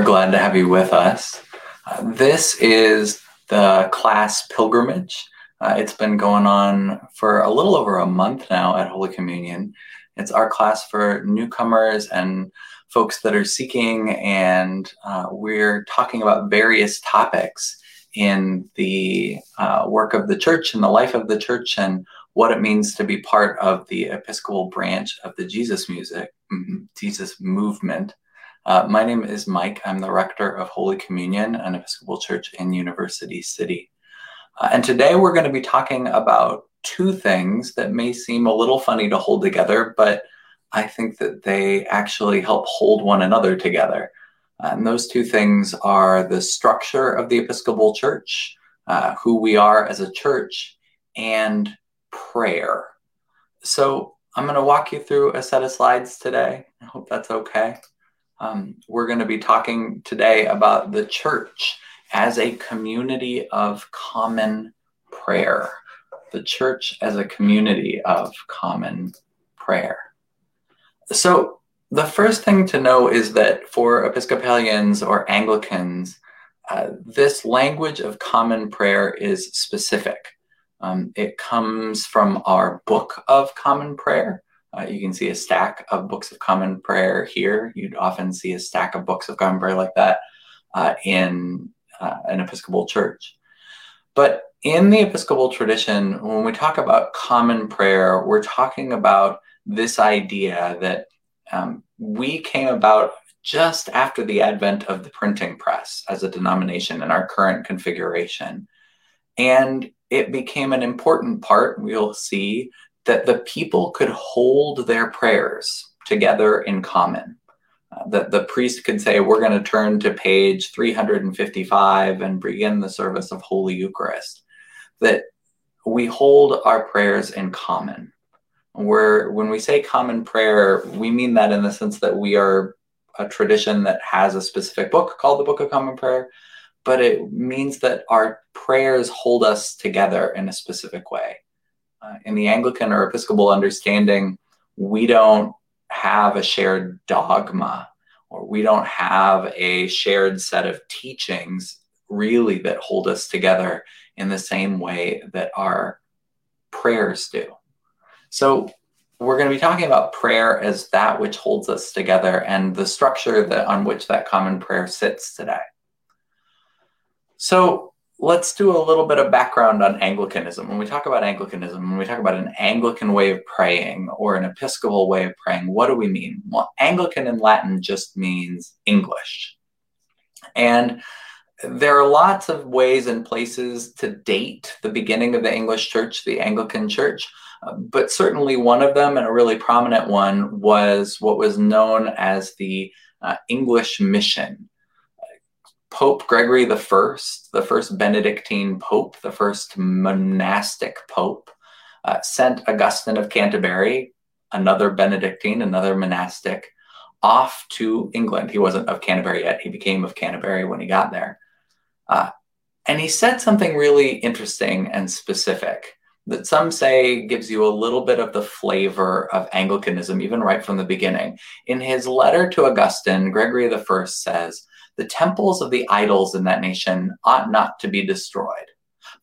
We're glad to have you with us. Uh, this is the class pilgrimage. Uh, it's been going on for a little over a month now at Holy Communion. It's our class for newcomers and folks that are seeking, and uh, we're talking about various topics in the uh, work of the church and the life of the church and what it means to be part of the Episcopal branch of the Jesus music, mm-hmm, Jesus movement. Uh, my name is Mike. I'm the rector of Holy Communion, an Episcopal church in University City. Uh, and today we're going to be talking about two things that may seem a little funny to hold together, but I think that they actually help hold one another together. And those two things are the structure of the Episcopal Church, uh, who we are as a church, and prayer. So I'm going to walk you through a set of slides today. I hope that's okay. Um, we're going to be talking today about the church as a community of common prayer. The church as a community of common prayer. So, the first thing to know is that for Episcopalians or Anglicans, uh, this language of common prayer is specific. Um, it comes from our Book of Common Prayer. Uh, you can see a stack of books of common prayer here. You'd often see a stack of books of common prayer like that uh, in uh, an Episcopal church. But in the Episcopal tradition, when we talk about common prayer, we're talking about this idea that um, we came about just after the advent of the printing press as a denomination in our current configuration. And it became an important part, we'll see, that the people could hold their prayers together in common. Uh, that the priest could say, We're going to turn to page 355 and begin the service of Holy Eucharist. That we hold our prayers in common. Where when we say common prayer, we mean that in the sense that we are a tradition that has a specific book called the Book of Common Prayer, but it means that our prayers hold us together in a specific way. Uh, in the Anglican or Episcopal understanding, we don't have a shared dogma or we don't have a shared set of teachings really that hold us together in the same way that our prayers do. So, we're going to be talking about prayer as that which holds us together and the structure that on which that common prayer sits today. So let's do a little bit of background on Anglicanism. When we talk about Anglicanism, when we talk about an Anglican way of praying or an Episcopal way of praying, what do we mean? Well, Anglican in Latin just means English. And there are lots of ways and places to date the beginning of the English church, the Anglican church, but certainly one of them, and a really prominent one, was what was known as the uh, English mission. Pope Gregory the First, the first Benedictine pope, the first monastic pope, uh, sent Augustine of Canterbury, another Benedictine, another monastic, off to England. He wasn't of Canterbury yet. He became of Canterbury when he got there. Uh, and he said something really interesting and specific that some say gives you a little bit of the flavor of Anglicanism, even right from the beginning. In his letter to Augustine, Gregory I says, the temples of the idols in that nation ought not to be destroyed.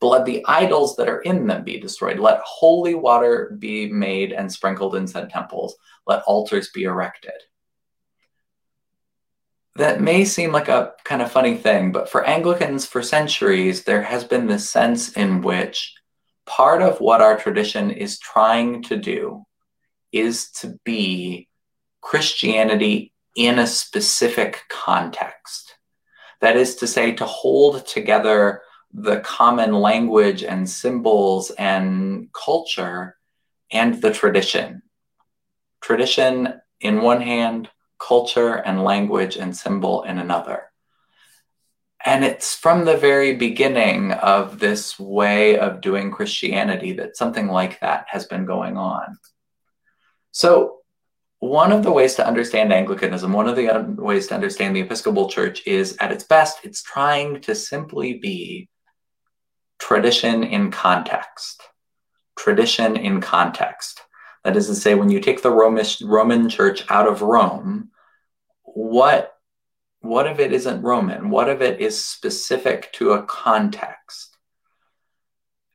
But let the idols that are in them be destroyed. Let holy water be made and sprinkled in said temples. Let altars be erected. That may seem like a kind of funny thing, but for Anglicans for centuries, there has been this sense in which part of what our tradition is trying to do is to be Christianity in a specific context. That is to say, to hold together the common language and symbols and culture and the tradition. Tradition in one hand, culture and language and symbol in another. And it's from the very beginning of this way of doing Christianity that something like that has been going on. So, one of the ways to understand Anglicanism, one of the ways to understand the Episcopal Church is at its best, it's trying to simply be tradition in context. Tradition in context. That is to say, when you take the Romish, Roman Church out of Rome, what what if it isn't Roman? What if it is specific to a context?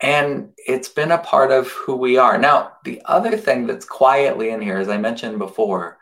And it's been a part of who we are. Now, the other thing that's quietly in here, as I mentioned before,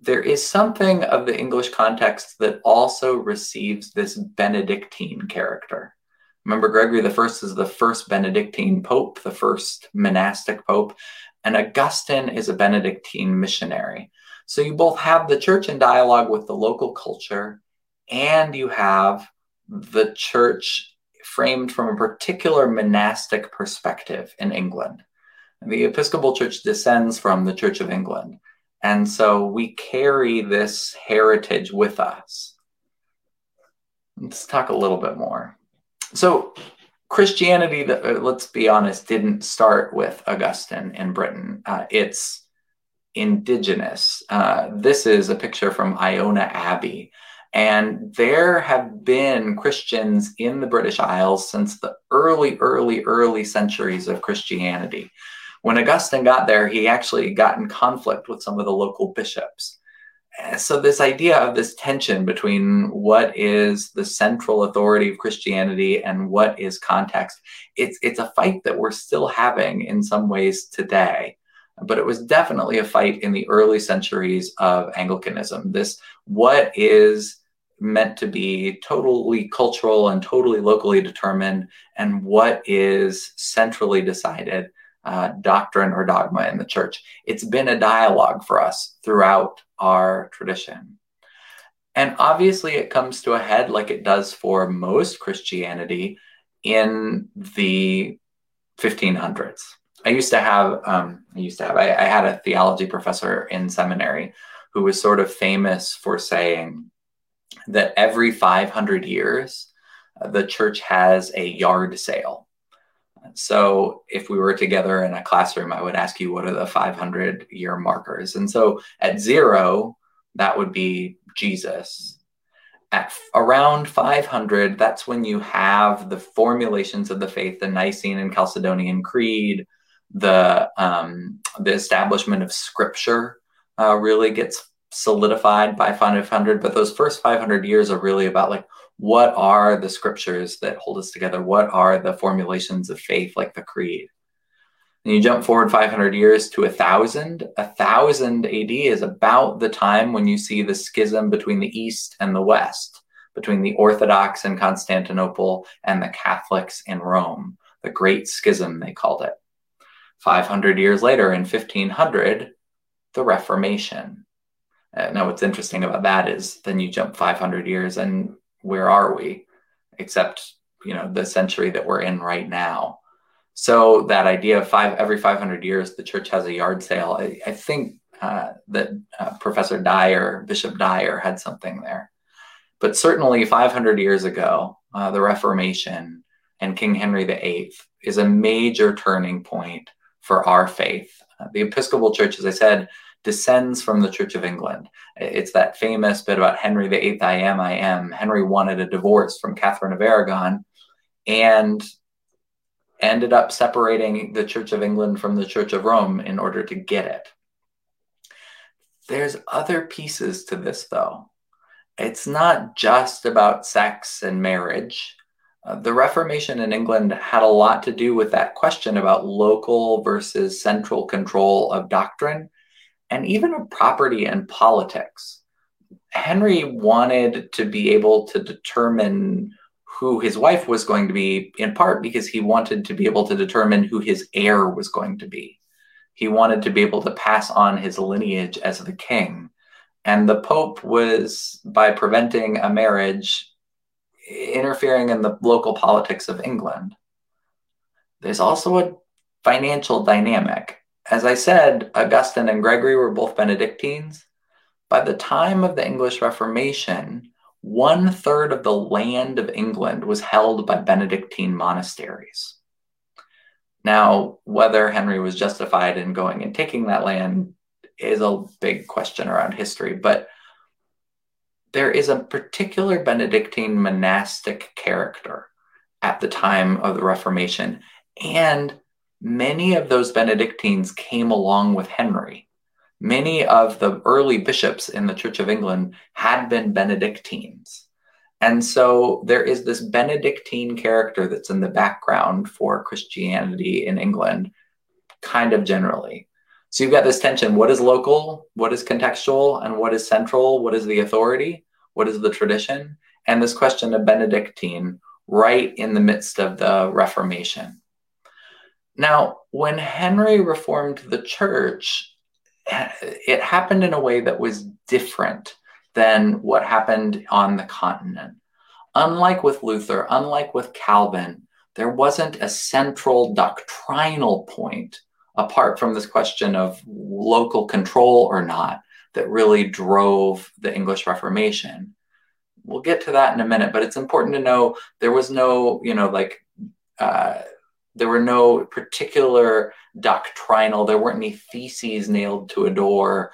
there is something of the English context that also receives this Benedictine character. Remember, Gregory First is the first Benedictine pope, the first monastic pope, and Augustine is a Benedictine missionary. So you both have the church in dialogue with the local culture, and you have the church framed from a particular monastic perspective in England. The Episcopal Church descends from the Church of England. And so we carry this heritage with us. Let's talk a little bit more. So, Christianity, uh, let's be honest, didn't start with Augustine in Britain. Uh, it's indigenous. Uh, this is a picture from Iona Abbey. And there have been Christians in the British Isles since the early, early, early centuries of Christianity. When Augustine got there, he actually got in conflict with some of the local bishops. So, this idea of this tension between what is the central authority of Christianity and what is context, it's, it's a fight that we're still having in some ways today. But it was definitely a fight in the early centuries of Anglicanism. This, what is meant to be totally cultural and totally locally determined, and what is centrally decided uh, doctrine or dogma in the church. It's been a dialogue for us throughout our tradition. And obviously, it comes to a head like it does for most Christianity in the 1500s. I used to have, um, I used to have, I, I had a theology professor in seminary who was sort of famous for saying that every 500 years, uh, the church has a yard sale so if we were together in a classroom, I would ask you what are the 500 year markers. And so at zero, that would be Jesus. At f- around 500, that's when you have the formulations of the faith, the Nicene and Chalcedonian Creed, the um, the establishment of Scripture uh, really gets solidified by 500. But those first 500 years are really about like what are the scriptures that hold us together? What are the formulations of faith, like the creed? And you jump forward 500 years to a thousand. A thousand AD is about the time when you see the schism between the East and the West, between the Orthodox in Constantinople and the Catholics in Rome. The Great Schism, they called it. 500 years later, in 1500, the Reformation. Uh, now, what's interesting about that is then you jump 500 years and where are we? Except you know the century that we're in right now. So that idea of five every 500 years the church has a yard sale. I, I think uh, that uh, professor dyer bishop dyer had something there. But certainly 500 years ago uh, the reformation and king henry viii is a major turning point for our faith. Uh, the episcopal church as i said descends from the Church of England. It's that famous bit about Henry VIII, I am, I am. Henry wanted a divorce from Catherine of Aragon and ended up separating the Church of England from the Church of Rome in order to get it. There's other pieces to this, though. It's not just about sex and marriage. Uh, the Reformation in England had a lot to do with that question about local versus central control of doctrine and even property and politics. Henry wanted to be able to determine who his wife was going to be, in part because he wanted to be able to determine who his heir was going to be. He wanted to be able to pass on his lineage as the king. And the Pope was, by preventing a marriage, interfering in the local politics of England. There's also a financial dynamic as I said, Augustine and Gregory were both Benedictines. By the time of the English Reformation, one third of the land of England was held by Benedictine monasteries. Now, whether Henry was justified in going and taking that land is a big question around history, but there is a particular Benedictine monastic character at the time of the Reformation. And many of those Benedictines came along with Henry. many of the early bishops in the Church of England had been Benedictines. And so there is this Benedictine character that's in the background for Christianity in England, kind of generally. So you've got this tension what is local, what is contextual, and what is central, what is the authority, what is the tradition, and this question of Benedictine right in the midst of the Reformation. Now, when Henry reformed the church, it happened in a way that was different than what happened on the continent. Unlike with Luther, unlike with Calvin, there wasn't a central doctrinal point apart from this question of local control or not that really drove the English Reformation. We'll get to that in a minute, but it's important to know there was no, you know, like, uh, there were no particular doctrinal, there weren't any theses nailed to a door.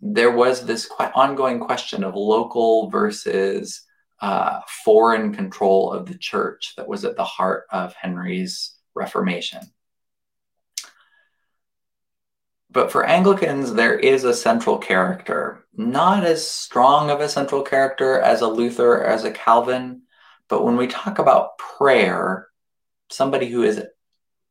There was this quite ongoing question of local versus uh, foreign control of the church that was at the heart of Henry's Reformation. But for Anglicans, there is a central character, not as strong of a central character as a Luther, as a Calvin. But when we talk about prayer, somebody who is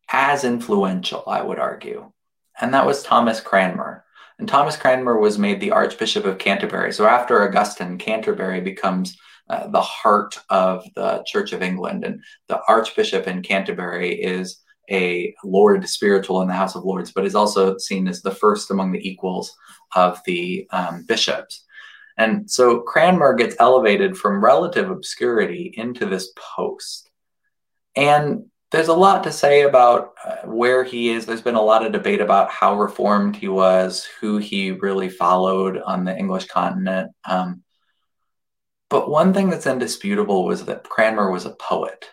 as influential, I would argue. And that was Thomas Cranmer. And Thomas Cranmer was made the Archbishop of Canterbury. So after Augustine, Canterbury becomes uh, the heart of the Church of England. And the Archbishop in Canterbury is a Lord spiritual in the House of Lords, but is also seen as the first among the equals of the um, bishops. And so Cranmer gets elevated from relative obscurity into this post. And there's a lot to say about uh, where he is. There's been a lot of debate about how reformed he was, who he really followed on the English continent. Um, but one thing that's indisputable was that Cranmer was a poet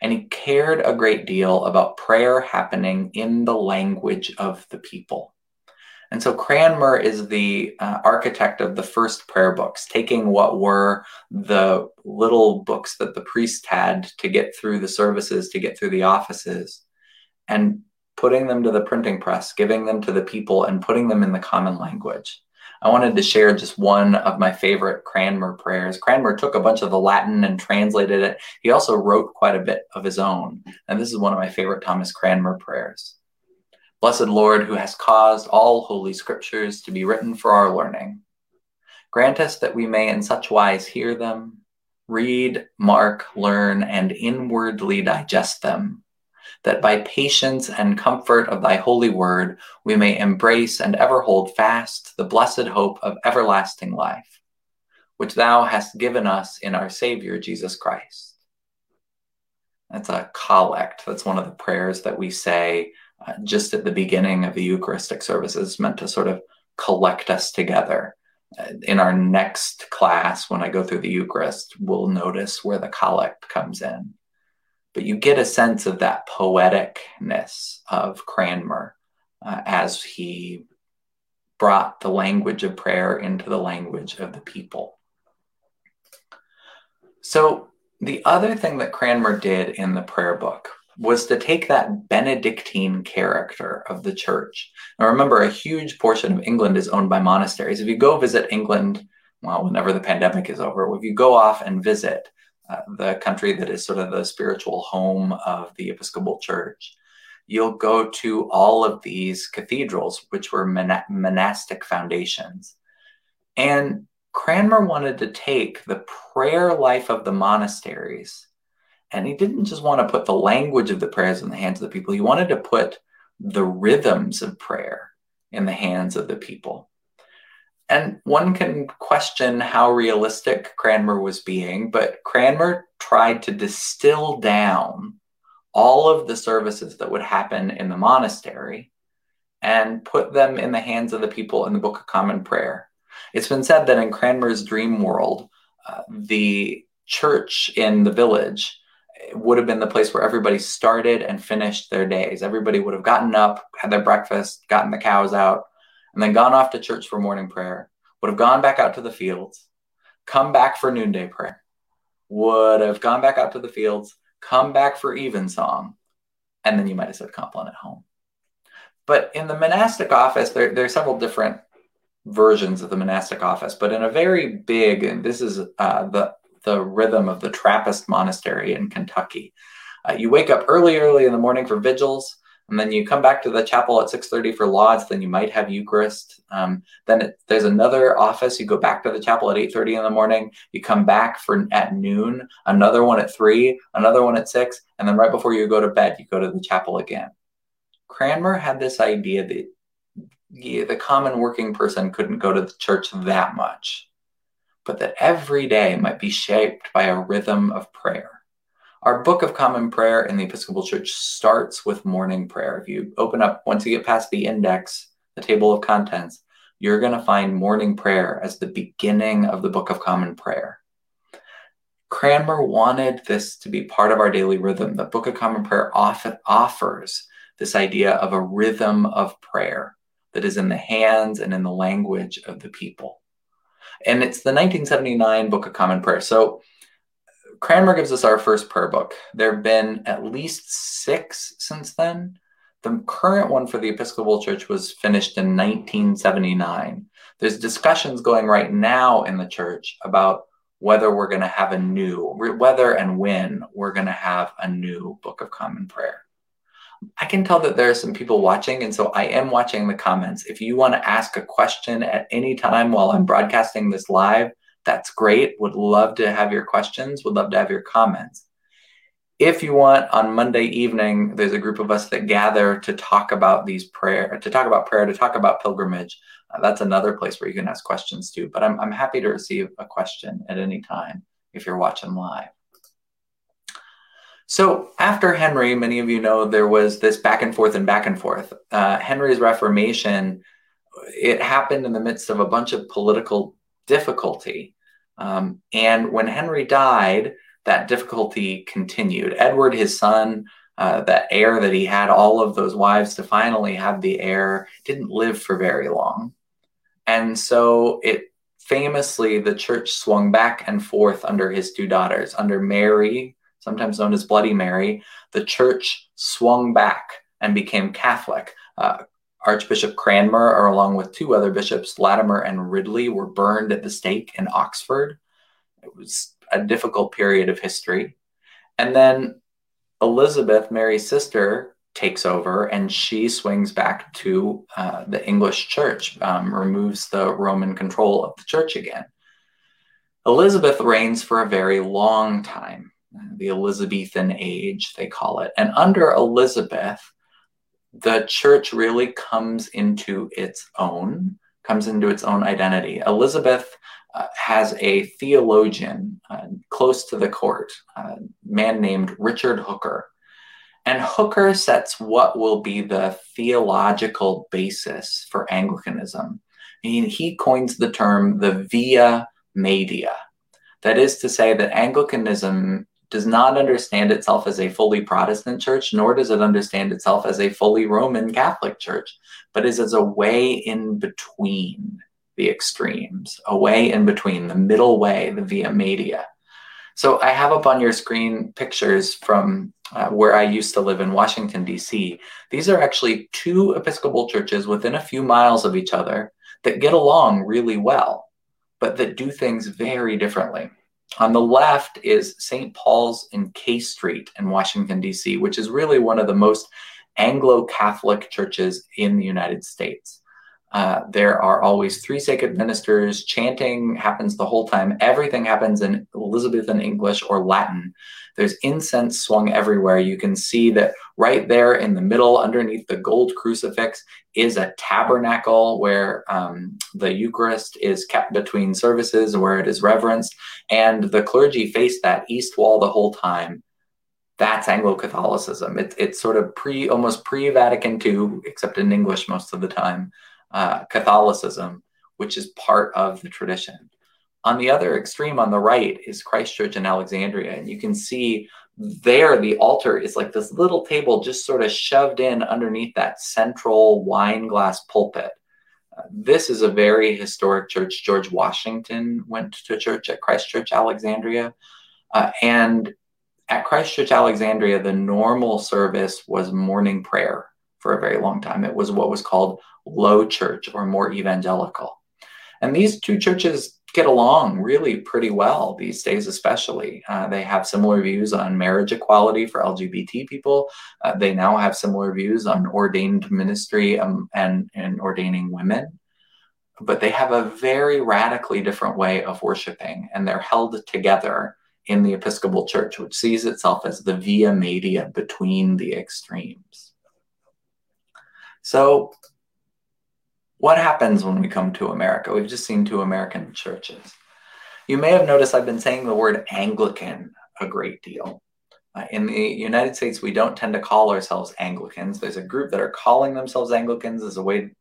and he cared a great deal about prayer happening in the language of the people. And so Cranmer is the uh, architect of the first prayer books, taking what were the little books that the priest had to get through the services, to get through the offices, and putting them to the printing press, giving them to the people, and putting them in the common language. I wanted to share just one of my favorite Cranmer prayers. Cranmer took a bunch of the Latin and translated it. He also wrote quite a bit of his own. And this is one of my favorite Thomas Cranmer prayers. Blessed Lord, who has caused all holy scriptures to be written for our learning, grant us that we may in such wise hear them, read, mark, learn, and inwardly digest them that by patience and comfort of thy holy word we may embrace and ever hold fast the blessed hope of everlasting life, which thou hast given us in our Savior Jesus Christ. That's a collect. That's one of the prayers that we say uh, just at the beginning of the Eucharistic service is meant to sort of collect us together. Uh, in our next class, when I go through the Eucharist, we'll notice where the collect comes in but you get a sense of that poeticness of Cranmer uh, as he brought the language of prayer into the language of the people. So, the other thing that Cranmer did in the prayer book was to take that Benedictine character of the church. Now, remember, a huge portion of England is owned by monasteries. If you go visit England, well, whenever the pandemic is over, if you go off and visit, uh, the country that is sort of the spiritual home of the Episcopal Church, you'll go to all of these cathedrals, which were mon- monastic foundations. And Cranmer wanted to take the prayer life of the monasteries, and he didn't just want to put the language of the prayers in the hands of the people, he wanted to put the rhythms of prayer in the hands of the people. And one can question how realistic Cranmer was being, but Cranmer tried to distill down all of the services that would happen in the monastery and put them in the hands of the people in the Book of Common Prayer. It's been said that in Cranmer's dream world, uh, the church in the village would have been the place where everybody started and finished their days. Everybody would have gotten up, had their breakfast, gotten the cows out, and then gone off to church for morning prayer, would have gone back out to the fields, come back for noonday prayer, would have gone back out to the fields, come back for evensong, and then you might have said compline at home. But in the monastic office, there, there are several different versions of the monastic office, but in a very big, and this is uh, the the rhythm of the Trappist monastery in Kentucky. Uh, you wake up early, early in the morning for vigils, and then you come back to the chapel at 6.30 for lauds then you might have eucharist. Um, then it, there's another office you go back to the chapel at 8.30 in the morning you come back for at noon another one at 3 another one at 6 and then right before you go to bed you go to the chapel again. Cranmer had this idea that the common working person couldn't go to the church that much but that every day might be shaped by a rhythm of prayer our Book of Common Prayer in the Episcopal Church starts with morning prayer. If you open up, once you get past the index, the table of contents, you're going to find morning prayer as the beginning of the Book of Common Prayer. Cranmer wanted this to be part of our daily rhythm. The Book of Common Prayer often offers this idea of a rhythm of prayer that is in the hands and in the language of the people. And it's the 1979 Book of Common Prayer. So Cranmer gives us our first prayer book. There have been at least six since then. The current one for the Episcopal Church was finished in 1979. There's discussions going right now in the church about whether we're going to have a new, whether and when we're going to have a new Book of Common Prayer. I can tell that there are some people watching, and so I am watching the comments. If you want to ask a question at any time while I'm broadcasting this live, that's great. Would love to have your questions, would love to have your comments. If you want, on Monday evening, there's a group of us that gather to talk about these prayer, to talk about prayer, to talk about pilgrimage. Uh, that's another place where you can ask questions too. But I'm, I'm happy to receive a question at any time if you're watching live. So after Henry, many of you know there was this back and forth and back and forth. Uh, Henry's Reformation, it happened in the midst of a bunch of political difficulty. Um, and when Henry died, that difficulty continued. Edward, his son, uh, that heir that he had all of those wives to finally have the heir, didn't live for very long. And so it famously, the church swung back and forth under his two daughters. Under Mary, sometimes known as Bloody Mary, the church swung back and became Catholic. Uh, Archbishop Cranmer, or along with two other bishops, Latimer and Ridley, were burned at the stake in Oxford. It was a difficult period of history. And then Elizabeth, Mary's sister, takes over and she swings back to uh, the English church, um, removes the Roman control of the church again. Elizabeth reigns for a very long time, the Elizabethan age, they call it. And under Elizabeth, the church really comes into its own, comes into its own identity. Elizabeth uh, has a theologian uh, close to the court, a man named Richard Hooker. And Hooker sets what will be the theological basis for Anglicanism. He, he coins the term the via media. That is to say, that Anglicanism does not understand itself as a fully Protestant church, nor does it understand itself as a fully Roman Catholic church, but is as a way in between the extremes, a way in between, the middle way, the via media. So I have up on your screen pictures from uh, where I used to live in Washington, D.C. These are actually two Episcopal churches within a few miles of each other that get along really well, but that do things very differently. On the left is St. Paul's in K Street in Washington, D.C., which is really one of the most Anglo Catholic churches in the United States. Uh, there are always three sacred ministers. Chanting happens the whole time. Everything happens in Elizabethan English or Latin. There's incense swung everywhere. You can see that right there in the middle, underneath the gold crucifix, is a tabernacle where um, the Eucharist is kept between services, where it is reverenced. And the clergy face that east wall the whole time. That's Anglo Catholicism. It, it's sort of pre, almost pre Vatican II, except in English most of the time uh, Catholicism, which is part of the tradition. On the other extreme, on the right, is Christ Church in Alexandria. And you can see there the altar is like this little table just sort of shoved in underneath that central wine glass pulpit. Uh, this is a very historic church. George Washington went to church at Christ Church Alexandria. Uh, and at Christ Church Alexandria, the normal service was morning prayer for a very long time. It was what was called low church or more evangelical. And these two churches get along really pretty well these days, especially. Uh, they have similar views on marriage equality for LGBT people. Uh, they now have similar views on ordained ministry um, and, and ordaining women. But they have a very radically different way of worshiping, and they're held together in the Episcopal Church, which sees itself as the via media between the extremes. So, what happens when we come to America? We've just seen two American churches. You may have noticed I've been saying the word Anglican a great deal. Uh, in the United States, we don't tend to call ourselves Anglicans. There's a group that are calling themselves Anglicans as a way,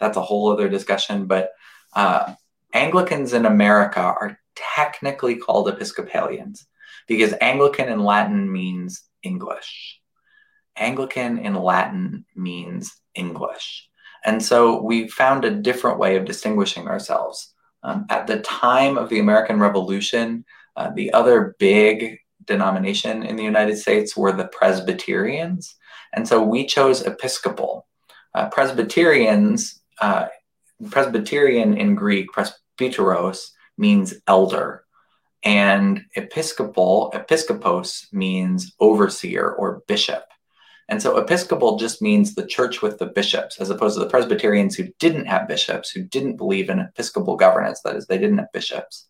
that's a whole other discussion, but uh, Anglicans in America are technically called Episcopalians because Anglican in Latin means English. Anglican in Latin means English. And so we found a different way of distinguishing ourselves. Um, at the time of the American Revolution, uh, the other big denomination in the United States were the Presbyterians. And so we chose Episcopal. Uh, Presbyterians, uh, Presbyterian in Greek, presbyteros, means elder. And Episcopal, Episcopos means overseer or bishop. And so Episcopal just means the church with the bishops, as opposed to the Presbyterians who didn't have bishops, who didn't believe in Episcopal governance. That is, they didn't have bishops.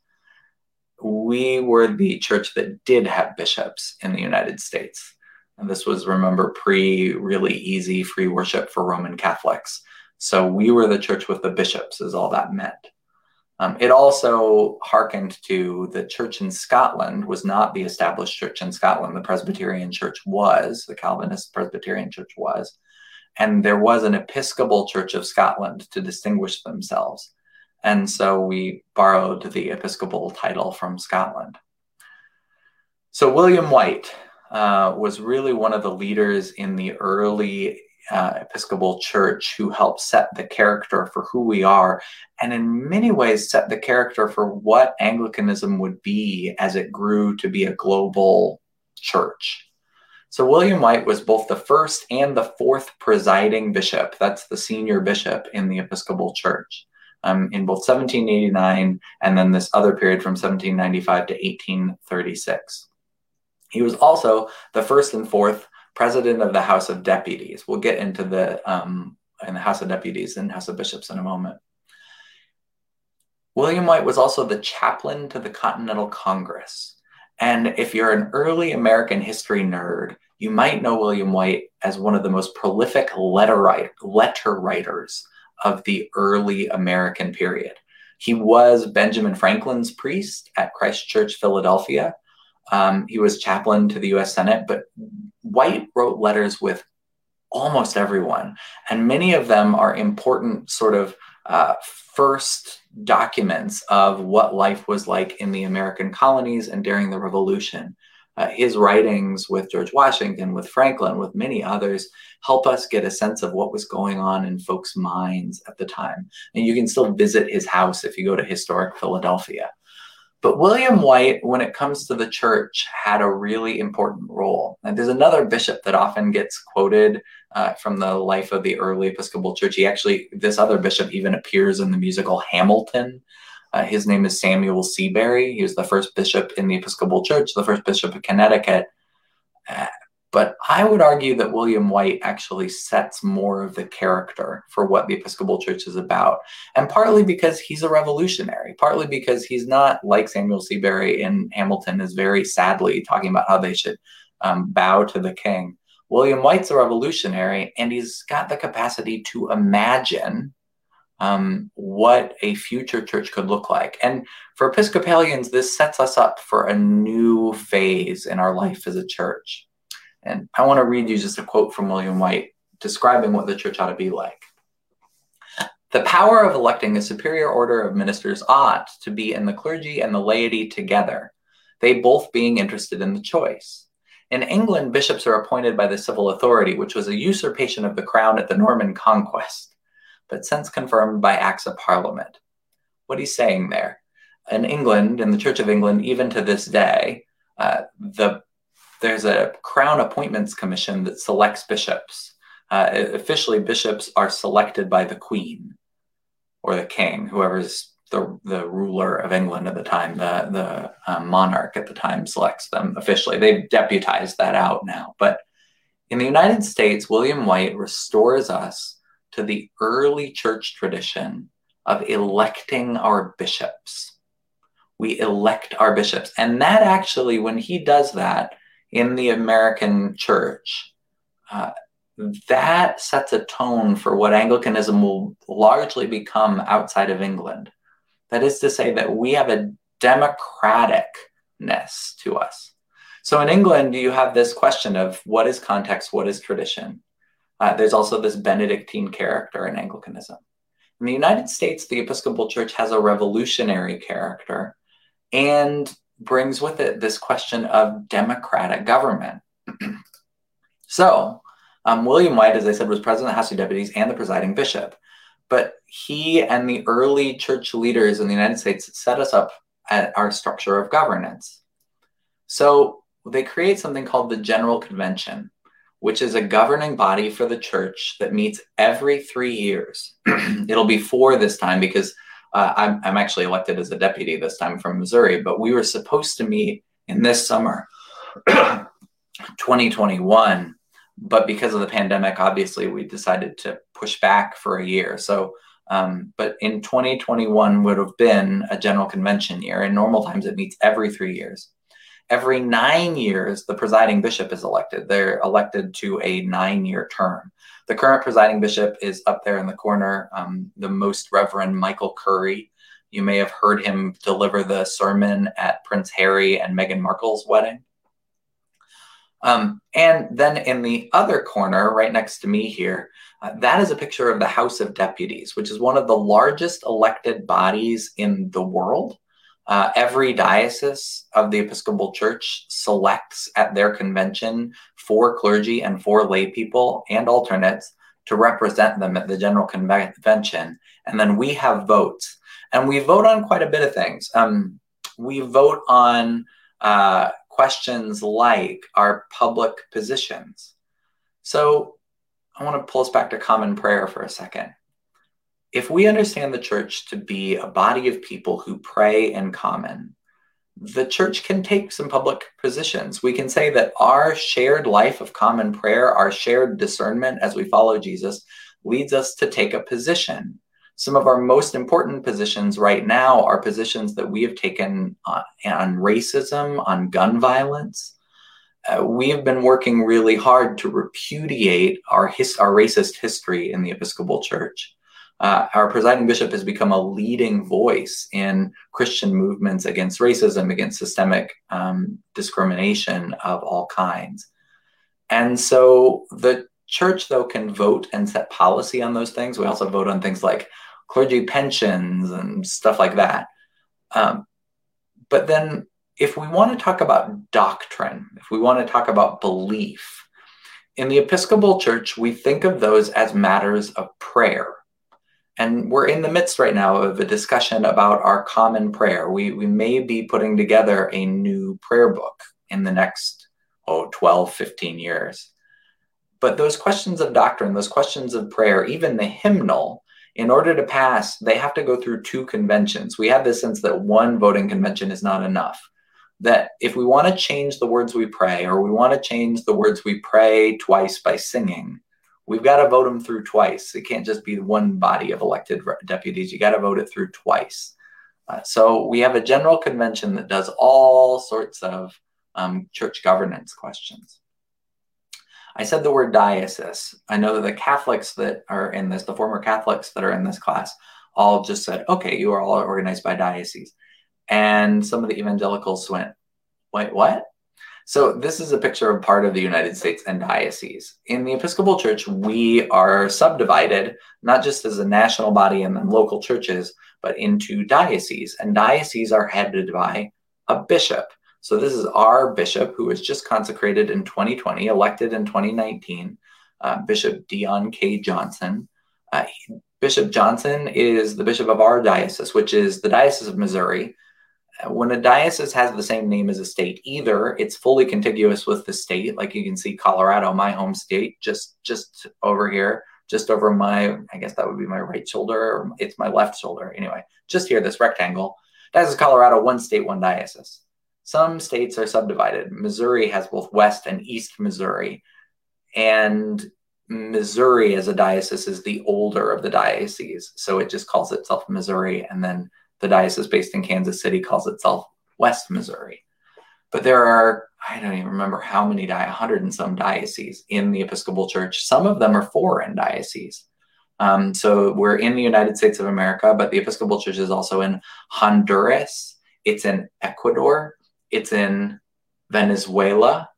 We were the church that did have bishops in the United States. And this was, remember, pre really easy free worship for Roman Catholics. So we were the church with the bishops, is all that meant. Um, it also hearkened to the church in Scotland was not the established church in Scotland. The Presbyterian church was, the Calvinist Presbyterian church was. And there was an Episcopal Church of Scotland to distinguish themselves. And so we borrowed the Episcopal title from Scotland. So William White uh, was really one of the leaders in the early uh, Episcopal Church who helped set the character for who we are, and in many ways set the character for what Anglicanism would be as it grew to be a global church. So, William White was both the first and the fourth presiding bishop, that's the senior bishop in the Episcopal Church. Um, in both 1789 and then this other period from 1795 to 1836. He was also the first and fourth president of the House of Deputies. We'll get into the um, in the House of Deputies and House of Bishops in a moment. William White was also the chaplain to the Continental Congress. And if you're an early American history nerd, you might know William White as one of the most prolific letter, write, letter writers of the early American period. He was Benjamin Franklin's priest at Christ Church, Philadelphia. Um, he was chaplain to the US Senate, but White wrote letters with almost everyone, and many of them are important sort of uh, first documents of what life was like in the American colonies and during the Revolution. Uh, his writings with George Washington, with Franklin, with many others help us get a sense of what was going on in folks' minds at the time. And you can still visit his house if you go to historic Philadelphia. But William White, when it comes to the church, had a really important role. And there's another bishop that often gets quoted uh, from the life of the early Episcopal Church. He actually, this other bishop even appears in the musical Hamilton. Uh, his name is Samuel Seabury. He was the first bishop in the Episcopal Church, the first bishop of Connecticut. Uh, but I would argue that William White actually sets more of the character for what the Episcopal Church is about. And partly because he's a revolutionary, partly because he's not like Samuel Seabury in Hamilton, is very sadly talking about how they should um, bow to the king. William White's a revolutionary, and he's got the capacity to imagine um, what a future church could look like. And for Episcopalians, this sets us up for a new phase in our life as a church. And I want to read you just a quote from William White describing what the church ought to be like. The power of electing a superior order of ministers ought to be in the clergy and the laity together, they both being interested in the choice. In England, bishops are appointed by the civil authority, which was a usurpation of the crown at the Norman conquest, but since confirmed by acts of parliament. What he's saying there. In England, in the Church of England, even to this day, uh, the there's a Crown Appointments Commission that selects bishops. Uh, officially, bishops are selected by the Queen or the King, whoever's the, the ruler of England at the time, the, the um, monarch at the time, selects them officially. They've deputized that out now. But in the United States, William White restores us to the early church tradition of electing our bishops. We elect our bishops. And that actually, when he does that in the American church, uh, that sets a tone for what Anglicanism will largely become outside of England. That is to say, that we have a democraticness to us. So in England, you have this question of what is context, what is tradition. Uh, there's also this Benedictine character in Anglicanism. In the United States, the Episcopal Church has a revolutionary character and brings with it this question of democratic government. so, um, William White, as I said, was president of the House of Deputies and the presiding bishop. But he and the early church leaders in the United States set us up at our structure of governance. So they create something called the General Convention, which is a governing body for the church that meets every three years. It'll be four this time because uh, I'm, I'm actually elected as a deputy this time from Missouri, but we were supposed to meet in this summer, 2021 but because of the pandemic, obviously, we decided to push back for a year. So, um, but in 2021 would have been a general convention year. In normal times, it meets every three years. Every nine years, the presiding bishop is elected. They're elected to a nine year term. The current presiding bishop is up there in the corner, um, the Most Reverend Michael Curry. You may have heard him deliver the sermon at Prince Harry and Meghan Markle's wedding. Um, and then in the other corner, right next to me here, uh, that is a picture of the House of Deputies, which is one of the largest elected bodies in the world. Uh, every diocese of the Episcopal Church selects at their convention four clergy and four lay people and alternates to represent them at the General Convention. And then we have votes. And we vote on quite a bit of things. Um, we vote on uh, questions like our public positions. So I want to pull us back to common prayer for a second. If we understand the church to be a body of people who pray in common, the church can take some public positions. We can say that our shared life of common prayer, our shared discernment as we follow Jesus, leads us to take a position some of our most important positions right now are positions that we have taken on, on racism, on gun violence. Uh, we have been working really hard to repudiate our, his, our racist history in the Episcopal Church. Uh, our presiding bishop has become a leading voice in Christian movements against racism, against systemic um, discrimination of all kinds. And so the church, though, can vote and set policy on those things. We also vote on things like clergy pensions and stuff like that. Um, but then, if we want to talk about doctrine, if we want to talk about belief, in the Episcopal Church, we think of those as matters of prayer. And we're in the midst right now of a discussion about our common prayer. We, we may be putting together a new prayer book in the next, oh, 12, 15 years. But those questions of doctrine, those questions of prayer, even the hymnal, in order to pass, they have to go through two conventions. We have this sense that one voting convention is not enough. That if we want to change the words we pray, or we want to change the words we pray twice by singing, we've got to vote them through twice. It can't just be one body of elected deputies. You got to vote it through twice. Uh, so we have a general convention that does all sorts of um, church governance questions. I said the word diocese. I know that the Catholics that are in this, the former Catholics that are in this class, all just said, okay, you are all organized by diocese. And some of the evangelicals went, wait, what? So this is a picture of part of the United States and diocese. In the Episcopal Church, we are subdivided, not just as a national body and then local churches, but into dioceses. And dioceses are headed by a bishop. So this is our bishop who was just consecrated in 2020, elected in 2019, uh, Bishop Deon K. Johnson. Uh, bishop Johnson is the bishop of our diocese, which is the Diocese of Missouri. When a diocese has the same name as a state, either it's fully contiguous with the state, like you can see Colorado, my home state, just just over here, just over my, I guess that would be my right shoulder. it's my left shoulder. Anyway, just here, this rectangle. Diocese Colorado, one state, one diocese. Some states are subdivided. Missouri has both West and East Missouri. And Missouri as a diocese is the older of the dioceses. So it just calls itself Missouri. And then the diocese based in Kansas City calls itself West Missouri. But there are, I don't even remember how many, a hundred and some dioceses in the Episcopal Church. Some of them are foreign dioceses. Um, so we're in the United States of America, but the Episcopal Church is also in Honduras, it's in Ecuador, it's in Venezuela,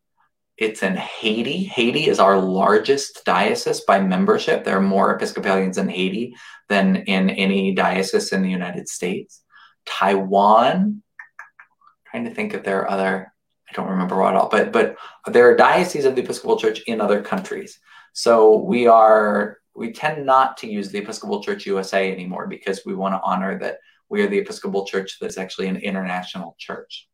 it's in Haiti. Haiti is our largest diocese by membership. There are more Episcopalians in Haiti than in any diocese in the United States. Taiwan, trying to think if there are other, I don't remember what all, but but there are dioceses of the Episcopal Church in other countries. So we are we tend not to use the Episcopal Church USA anymore because we want to honor that we are the Episcopal Church that's actually an international church.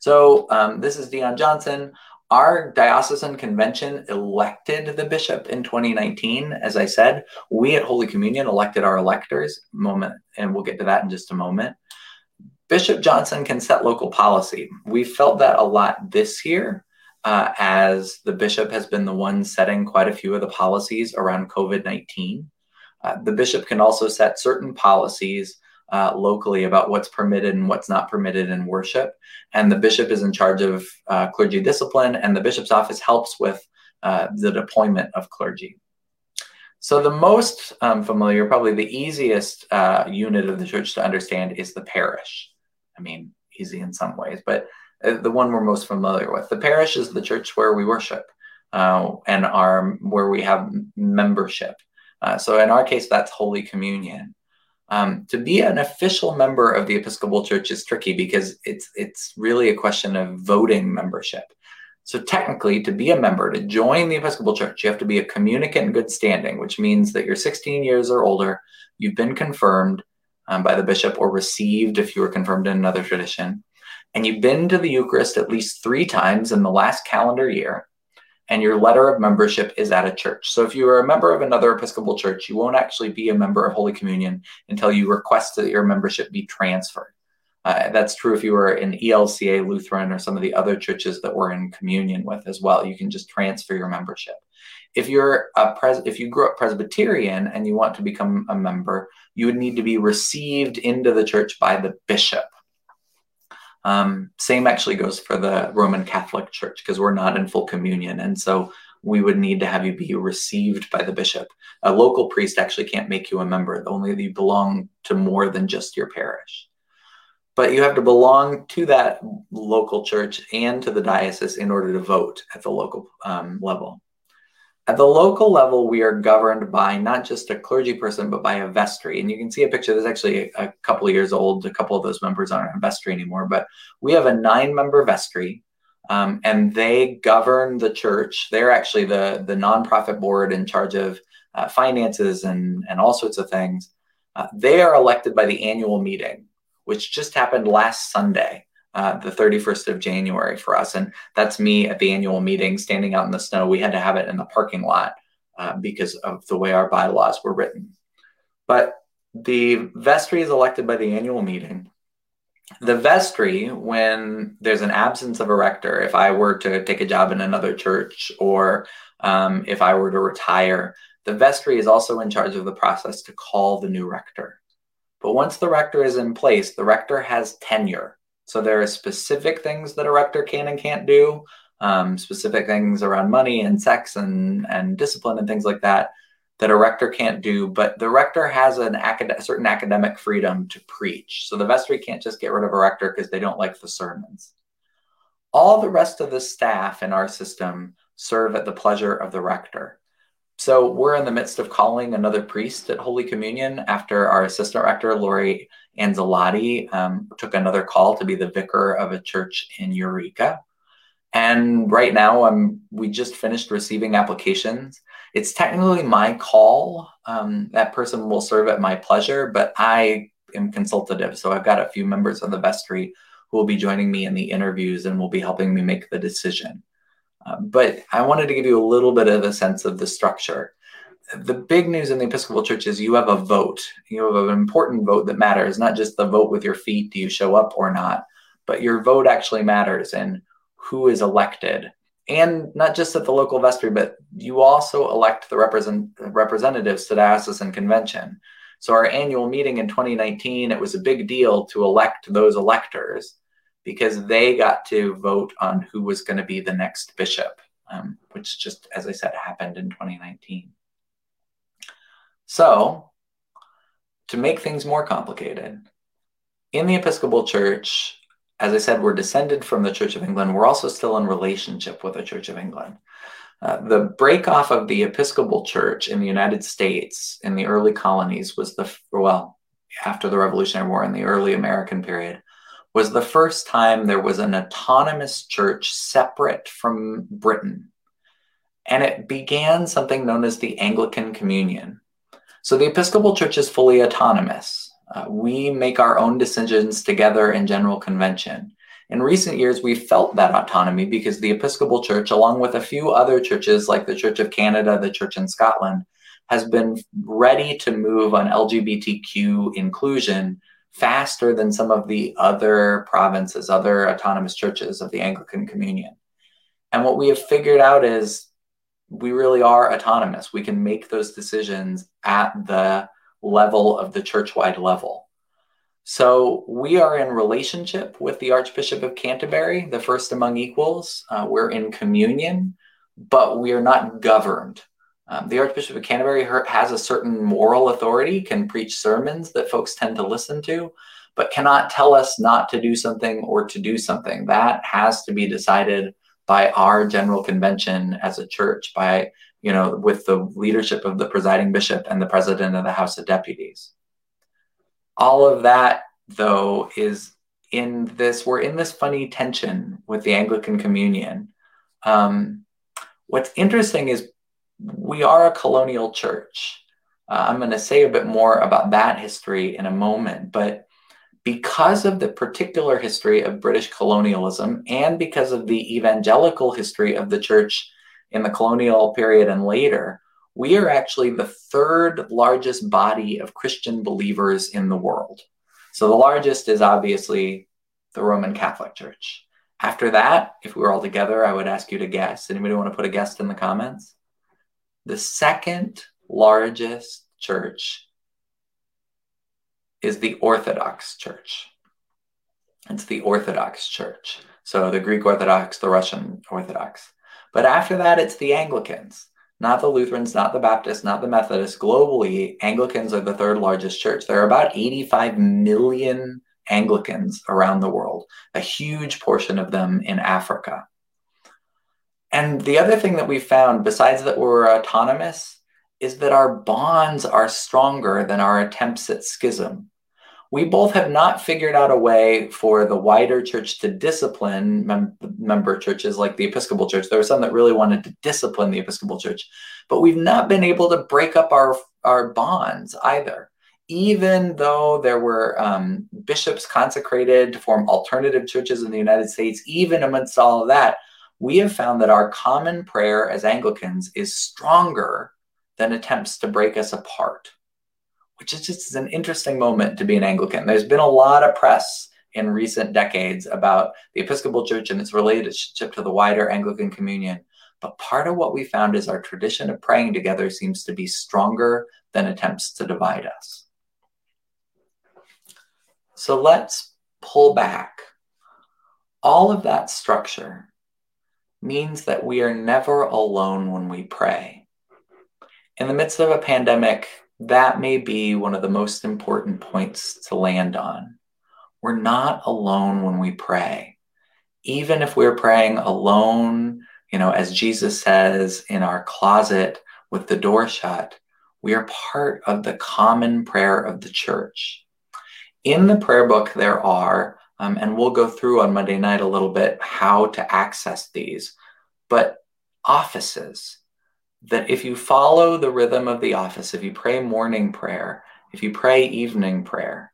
So um, this is Deon Johnson. Our diocesan convention elected the bishop in 2019. As I said, we at Holy Communion elected our electors. Moment, and we'll get to that in just a moment. Bishop Johnson can set local policy. We felt that a lot this year, uh, as the bishop has been the one setting quite a few of the policies around COVID 19. Uh, the bishop can also set certain policies uh, locally about what's permitted and what's not permitted in worship. And the bishop is in charge of uh, clergy discipline, and the bishop's office helps with uh, the deployment of clergy. So, the most um, familiar, probably the easiest uh, unit of the church to understand is the parish. I mean, easy in some ways, but uh, the one we're most familiar with. The parish is the church where we worship uh, and are where we have membership. so, in our case, that's Holy Communion. Um, to be an official member of the Episcopal Church is tricky because it's it's really a question of voting membership. So technically, to be a member, to join the Episcopal Church, you have to be a communicant in good standing, which means that you're 16 years or older, you've been confirmed um, by the bishop or received if you were confirmed in another tradition, and you've been to the Eucharist at least three times in the last calendar year, and your letter of membership is at a church. So if you are a member of another Episcopal church, you won't actually be a member of Holy Communion until you request that your membership be transferred. Uh, that's true if you were in ELCA, Lutheran, or some of the other churches that we're in communion with as well. You can just transfer your membership. If you're a pres- if you grew up Presbyterian and you want to become a member, you would need to be received into the church by the bishop. Um, same actually goes for the Roman Catholic Church because we're not in full communion. And so we would need to have you be received by the bishop. A local priest actually can't make you a member, only you belong to more than just your parish. But you have to belong to that local church and to the diocese in order to vote at the local um, level. At the local level, we are governed by not just a clergy person, but by a vestry. And you can see a picture that's actually a, couple of years old. A couple of those members aren't a vestry anymore, but we have a nine member vestry. Um, and they govern the church. They're actually the, the nonprofit board in charge of uh, finances and, and all sorts of things. Uh, they are elected by the annual meeting, which just happened last Sunday uh, the 31st of January for us. And that's me at the annual meeting standing out in the snow. We had to have it in the parking lot uh, because of the way our bylaws were written. But the vestry is elected by the annual meeting. The vestry, when there's an absence of a rector, if I were to take a job in another church or um, if I were to retire, the vestry is also in charge of the process to call the new rector. But once the rector is in place, the rector has tenure. So there are specific things that a rector can and can't do, um, specific things around money and sex and, and discipline and things like that that a rector can't do. But the rector has an acad- certain academic freedom to preach. So the vestry can't just get rid of a rector because they don't like the sermons. All the rest of the staff in our system serve at the pleasure of the rector. So we're in the midst of calling another priest at Holy Communion after our assistant rector, Lori Anzalotti um, took another call to be the vicar of a church in Eureka. And right now, I'm, we just finished receiving applications. It's technically my call. Um, that person will serve at my pleasure, but I am consultative. So I've got a few members of the vestry who will be joining me in the interviews and will be helping me make the decision. Uh, but I wanted to give you a little bit of a sense of the structure the big news in the Episcopal Church is you have a vote. You have an important vote that matters, not just the vote with your feet, do you show up or not, but your vote actually matters and who is elected. And not just at the local vestry, but you also elect the represent, representatives to diocesan convention. So our annual meeting in 2019, it was a big deal to elect those electors because they got to vote on who was going to be the next bishop, um, which just, as I said, happened in 2019. So, to make things more complicated, in the Episcopal Church, as I said, we're descended from the Church of England. We're also still in relationship with the Church of England. Uh, the break off of the Episcopal Church in the United States in the early colonies was the, well, after the Revolutionary War in the early American period, was the first time there was an autonomous church separate from Britain. And it began something known as the Anglican Communion. So the Episcopal Church is fully autonomous. Uh, we make our own decisions together in General Convention. In recent years, we've felt that autonomy because the Episcopal Church, along with a few other churches like the Church of Canada, the Church in Scotland, has been ready to move on LGBTQ inclusion faster than some of the other provinces, other autonomous churches of the Anglican Communion. And what we have figured out is we really are autonomous. We can make those decisions at the level of the churchwide level. So we are in relationship with the Archbishop of Canterbury, the first among equals. Uh, we're in communion, but we are not governed. Um, the Archbishop of Canterbury has a certain moral authority, can preach sermons that folks tend to listen to, but cannot tell us not to do something or to do something. That has to be decided by our general convention as a church, by, you know, with the leadership of the presiding bishop and the president of the House of Deputies. All of that though is in this we're in this funny tension with the anglican communion. Um, what's interesting is we are a colonial church. Uh, i'm going to say a bit more about that history in a moment but because of the particular history of british colonialism and because of the evangelical history of the church in the colonial period and later we are actually the third largest body of Christian believers in the world. So the largest is obviously the Roman Catholic Church. After that, if we were all together, I would ask you to guess. Anybody want to put a guess in the comments? The second largest church is the Orthodox Church. It's the Orthodox Church. So the Greek Orthodox, the Russian Orthodox. But after that, it's the Anglicans not the Lutherans, not the Baptists, not the Methodists. Globally, Anglicans are the third largest church. There are about 85 million Anglicans around the world, a huge portion of them in Africa. And the other thing that we found, besides that we're autonomous, is that our bonds are stronger than our attempts at schism we both have not figured out a way for the wider church to discipline mem- member churches like the Episcopal Church. There were some that really wanted to discipline the Episcopal Church, but we've not been able to break up our, our bonds either. Even though there were um, bishops consecrated to form alternative churches in the United States, even amidst all of that, we have found that our common prayer as Anglicans is stronger than attempts to break us apart which is just an interesting moment to be an Anglican. There's been a lot of press in recent decades about the Episcopal Church and its relationship to the wider Anglican communion. But part of what we found is our tradition of praying together seems to be stronger than attempts to divide us. So let's pull back. All of that structure means that we are never alone when we pray. In the midst of a pandemic, that may be one of the most important points to land on. We're not alone when we pray. Even if we're praying alone, you know, as Jesus says in our closet with the door shut, we are part of the common prayer of the church. In the prayer book, there are, um, and we'll go through on Monday night a little bit how to access these, but offices that if you follow the rhythm of the office, if you pray morning prayer, if you pray evening prayer,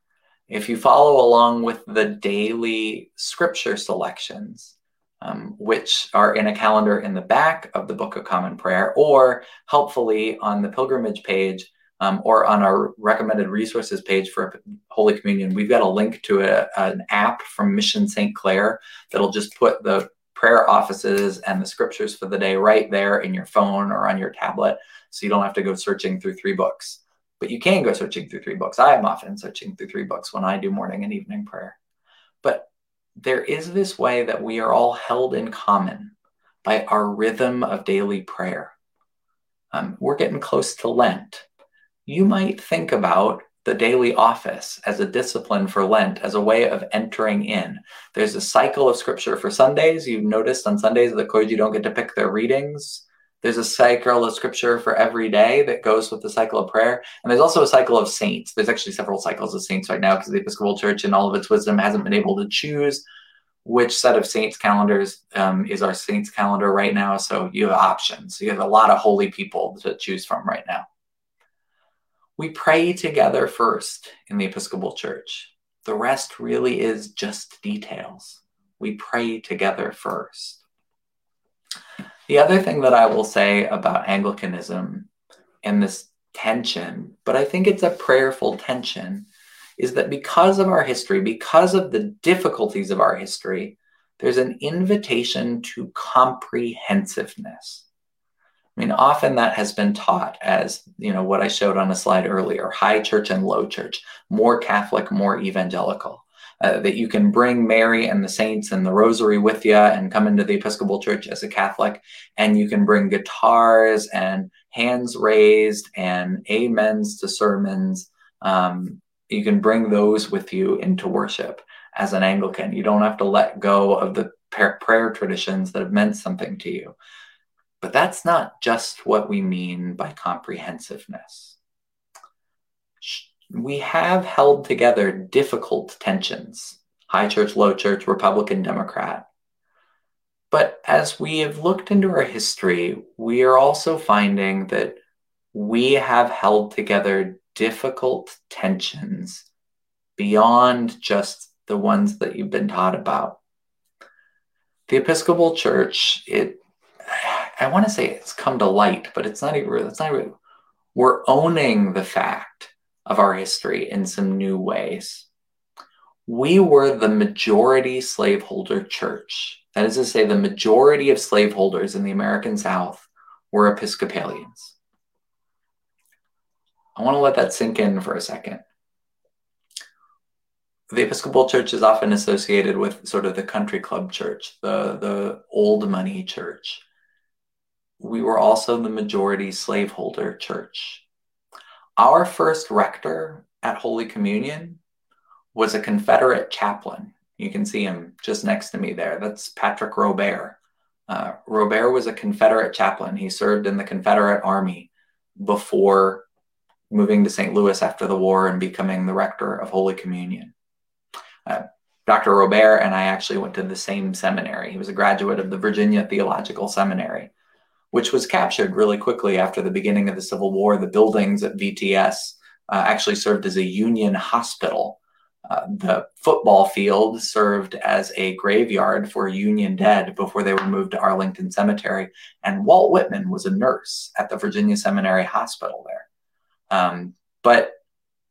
if you follow along with the daily scripture selections, um, which are in a calendar in the back of the Book of Common Prayer, or helpfully on the pilgrimage page um, or on our recommended resources page for Holy Communion. We've got a link to a, an app from Mission St. Clare that'll just put the prayer offices and the scriptures for the day right there in your phone or on your tablet. So you don't have to go searching through three books. But you can go searching through three books. I am often searching through three books when I do morning and evening prayer. But there is this way that we are all held in common by our rhythm of daily prayer. Um, we're getting close to Lent. You might think about the daily office as a discipline for Lent, as a way of entering in. There's a cycle of scripture for Sundays. You've noticed on Sundays that the clergy don't get to pick their readings. There's a cycle of scripture for every day that goes with the cycle of prayer. And there's also a cycle of saints. There's actually several cycles of saints right now because the Episcopal Church, in all of its wisdom, hasn't been able to choose which set of saints calendars um, is our saints calendar right now. So you have options. You have a lot of holy people to choose from right now. We pray together first in the Episcopal Church. The rest really is just details. We pray together first. The other thing that I will say about Anglicanism and this tension, but I think it's a prayerful tension, is that because of our history, because of the difficulties of our history, there's an invitation to comprehensiveness. I mean, often that has been taught as, you know, what I showed on a slide earlier high church and low church, more Catholic, more evangelical uh, that you can bring Mary and the saints and the rosary with you and come into the Episcopal Church as a Catholic, and you can bring guitars and hands raised and amens to sermons. Um, you can bring those with you into worship as an Anglican. You don't have to let go of the prayer traditions that have meant something to you. But that's not just what we mean by comprehensiveness we have held together difficult tensions high church, low church, Republican, Democrat. But as we have looked into our history, we are also finding that we have held together difficult tensions beyond just the ones that you've been taught about. The Episcopal Church, it I want to say it's come to light, but it's not even it's not even we're owning the fact of our history in some new ways. We were the majority slaveholder church. That is to say, the majority of slaveholders in the American South were Episcopalians. I want to let that sink in for a second. The Episcopal Church is often associated with sort of the country club church, the, the old money church. We were also the majority slaveholder church. Our first rector at Holy Communion was a Confederate chaplain. You can see him just next to me there. That's Patrick Robert. Uh, Robert was a Confederate chaplain. He served in the Confederate Army before moving to St. Louis after the war and becoming the rector of Holy Communion. Uh, Dr. Robert and I actually went to the same seminary. He was a graduate of the Virginia Theological Seminary which was captured really quickly after the beginning of the Civil War. The buildings at VTS uh, actually served as a Union hospital. Uh, the football field served as a graveyard for Union dead before they were moved to Arlington Cemetery. And Walt Whitman was a nurse at the Virginia Seminary Hospital there. Um, but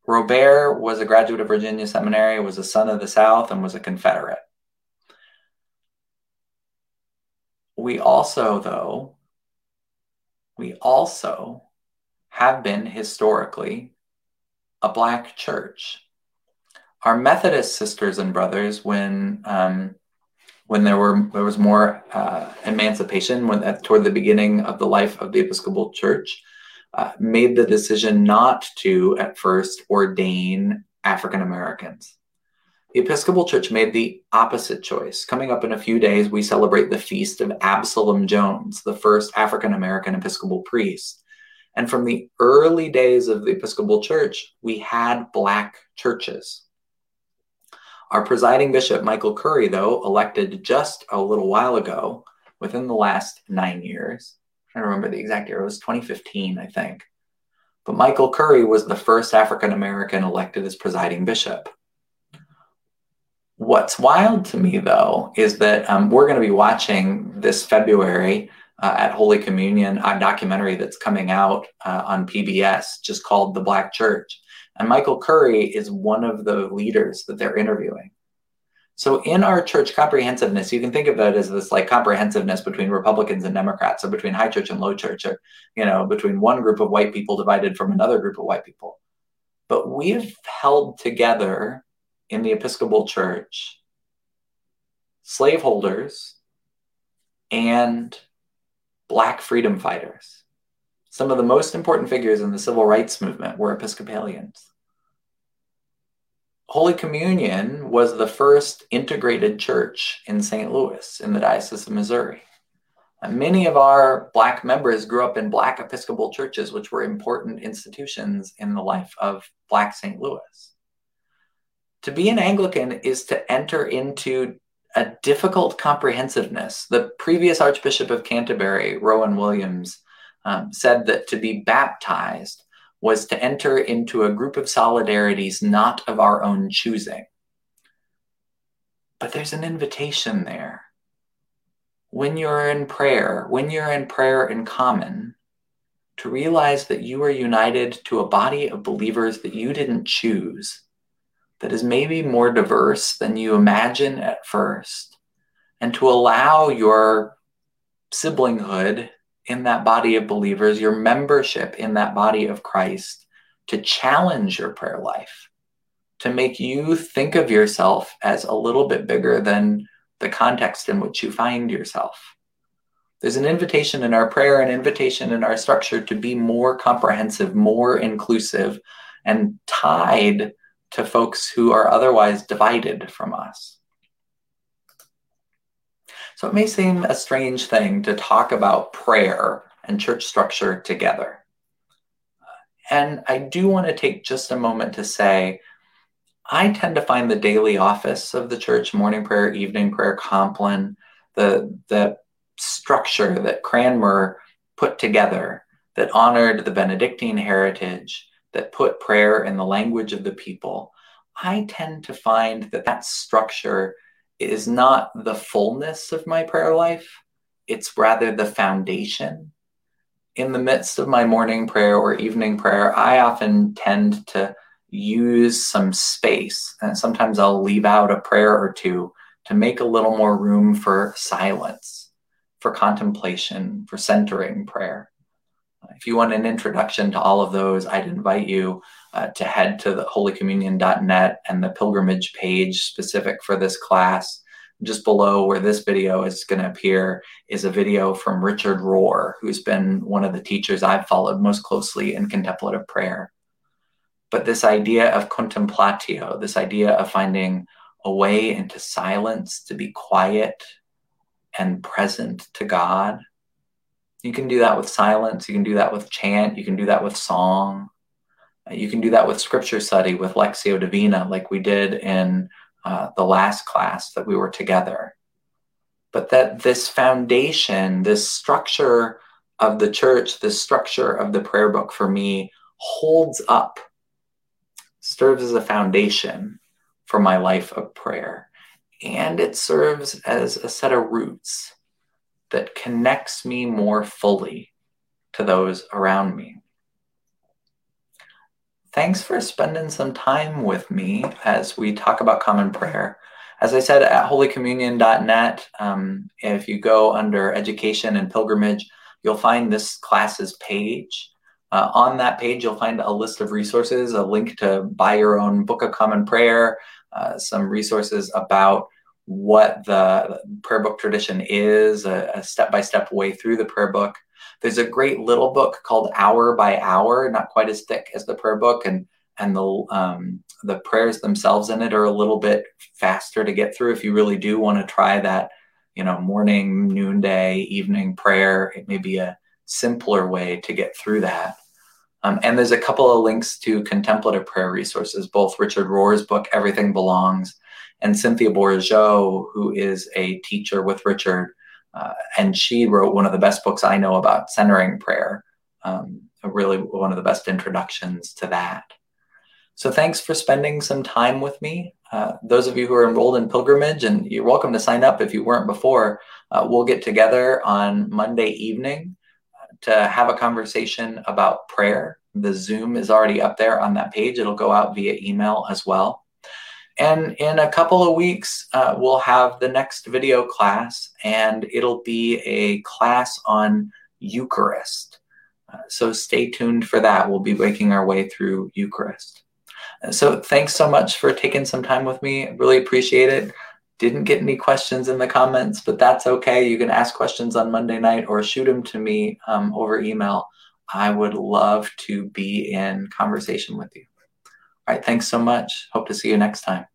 Robert was a graduate of Virginia Seminary, was a son of the South, and was a Confederate. We also, though, we also have been historically a black church. Our Methodist sisters and brothers, when um, when there were there was more uh, emancipation, when toward the beginning of the life of the Episcopal Church, uh, made the decision not to at first ordain African Americans. The Episcopal Church made the opposite choice. Coming up in a few days, we celebrate the feast of Absalom Jones, the first African American Episcopal priest. And from the early days of the Episcopal Church, we had Black churches. Our presiding bishop, Michael Curry, though, elected just a little while ago, within the last nine years, trying to remember the exact year, it was 2015, I think. But Michael Curry was the first African American elected as presiding bishop What's wild to me, though, is that um, we're going to be watching this February uh, at Holy Communion a documentary that's coming out uh, on PBS just called The Black Church. And Michael Curry is one of the leaders that they're interviewing. So in our church comprehensiveness, you can think of it as this like comprehensiveness between Republicans and Democrats, or between high church and low church, or you know, between one group of white people divided from another group of white people. But we've held together in the Episcopal Church slaveholders and black freedom fighters. Some of the most important figures in the civil rights movement were Episcopalians. Holy Communion was the first integrated church in St. Louis in the Diocese of Missouri. Many of our Black members grew up in Black Episcopal churches, which were important institutions in the life of Black St. Louis. To be an Anglican is to enter into a difficult comprehensiveness. The previous Archbishop of Canterbury, Rowan Williams, um, said that to be baptized was to enter into a group of solidarities not of our own choosing. But there's an invitation there. When you're in prayer, when you're in prayer in common, to realize that you are united to a body of believers that you didn't choose, that is maybe more diverse than you imagine at first, and to allow your siblinghood in that body of believers, your membership in that body of Christ, to challenge your prayer life, to make you think of yourself as a little bit bigger than the context in which you find yourself. There's an invitation in our prayer, an invitation in our structure to be more comprehensive, more inclusive, and tied to folks who are otherwise divided from us. So it may seem a strange thing to talk about prayer and church structure together. And I do want to take just a moment to say I tend to find the daily office of the church, morning prayer, evening prayer, Compline, the, the structure that Cranmer put together that honored the Benedictine heritage, that put prayer in the language of the people. I tend to find that that structure is not the fullness of my prayer life, it's rather the foundation. In the midst of my morning prayer or evening prayer, I often tend to use some space, and sometimes I'll leave out a prayer or two to make a little more room for silence, for contemplation, for centering prayer. If you want an introduction to all of those, I'd invite you uh, to head to the holycommunion.net and the pilgrimage page specific for this class. Just below where this video is going to appear is a video from Richard Rohr, who's been one of the teachers I've followed most closely in contemplative prayer. But this idea of contemplatio, this idea of finding a way into silence to be quiet and present to God, you can do that with silence, you can do that with chant, you can do that with song. You can do that with scripture study, with Lectio Divina, like we did in uh, the last class that we were together. But that this foundation, this structure of the church, this structure of the prayer book for me holds up, serves as a foundation for my life of prayer. And it serves as a set of roots that connects me more fully to those around me thanks for spending some time with me as we talk about common prayer. As I said at holycommunion.net, um, if you go under education and pilgrimage, you'll find this class's page. Uh, on that page, you'll find a list of resources, a link to buy your own Book of Common Prayer, uh, some resources about what the prayer book tradition is, a step by step way through the prayer book. There's a great little book called Hour by Hour, not quite as thick as the prayer book, and and the um, the prayers themselves in it are a little bit faster to get through. If you really do want to try that, you know, morning, noonday, evening prayer, it may be a simpler way to get through that. Um, and there's a couple of links to contemplative prayer resources, both Richard Rohr's book, Everything Belongs, and Cynthia Bourgeault, who is a teacher with Richard, uh, and she wrote one of the best books I know about centering prayer, um, really one of the best introductions to that. So thanks for spending some time with me. Uh, those of you who are enrolled in pilgrimage, and you're welcome to sign up if you weren't before, uh, we'll get together on Monday evening to have a conversation about prayer. The Zoom is already up there on that page. It'll go out via email as well. And in a couple of weeks, uh, we'll have the next video class, and it'll be a class on Eucharist. Uh, so stay tuned for that. We'll be making our way through Eucharist. So thanks so much for taking some time with me. Really appreciate it. Didn't get any questions in the comments, but that's okay. You can ask questions on Monday night or shoot them to me um, over email. I would love to be in conversation with you. All right, thanks so much. Hope to see you next time.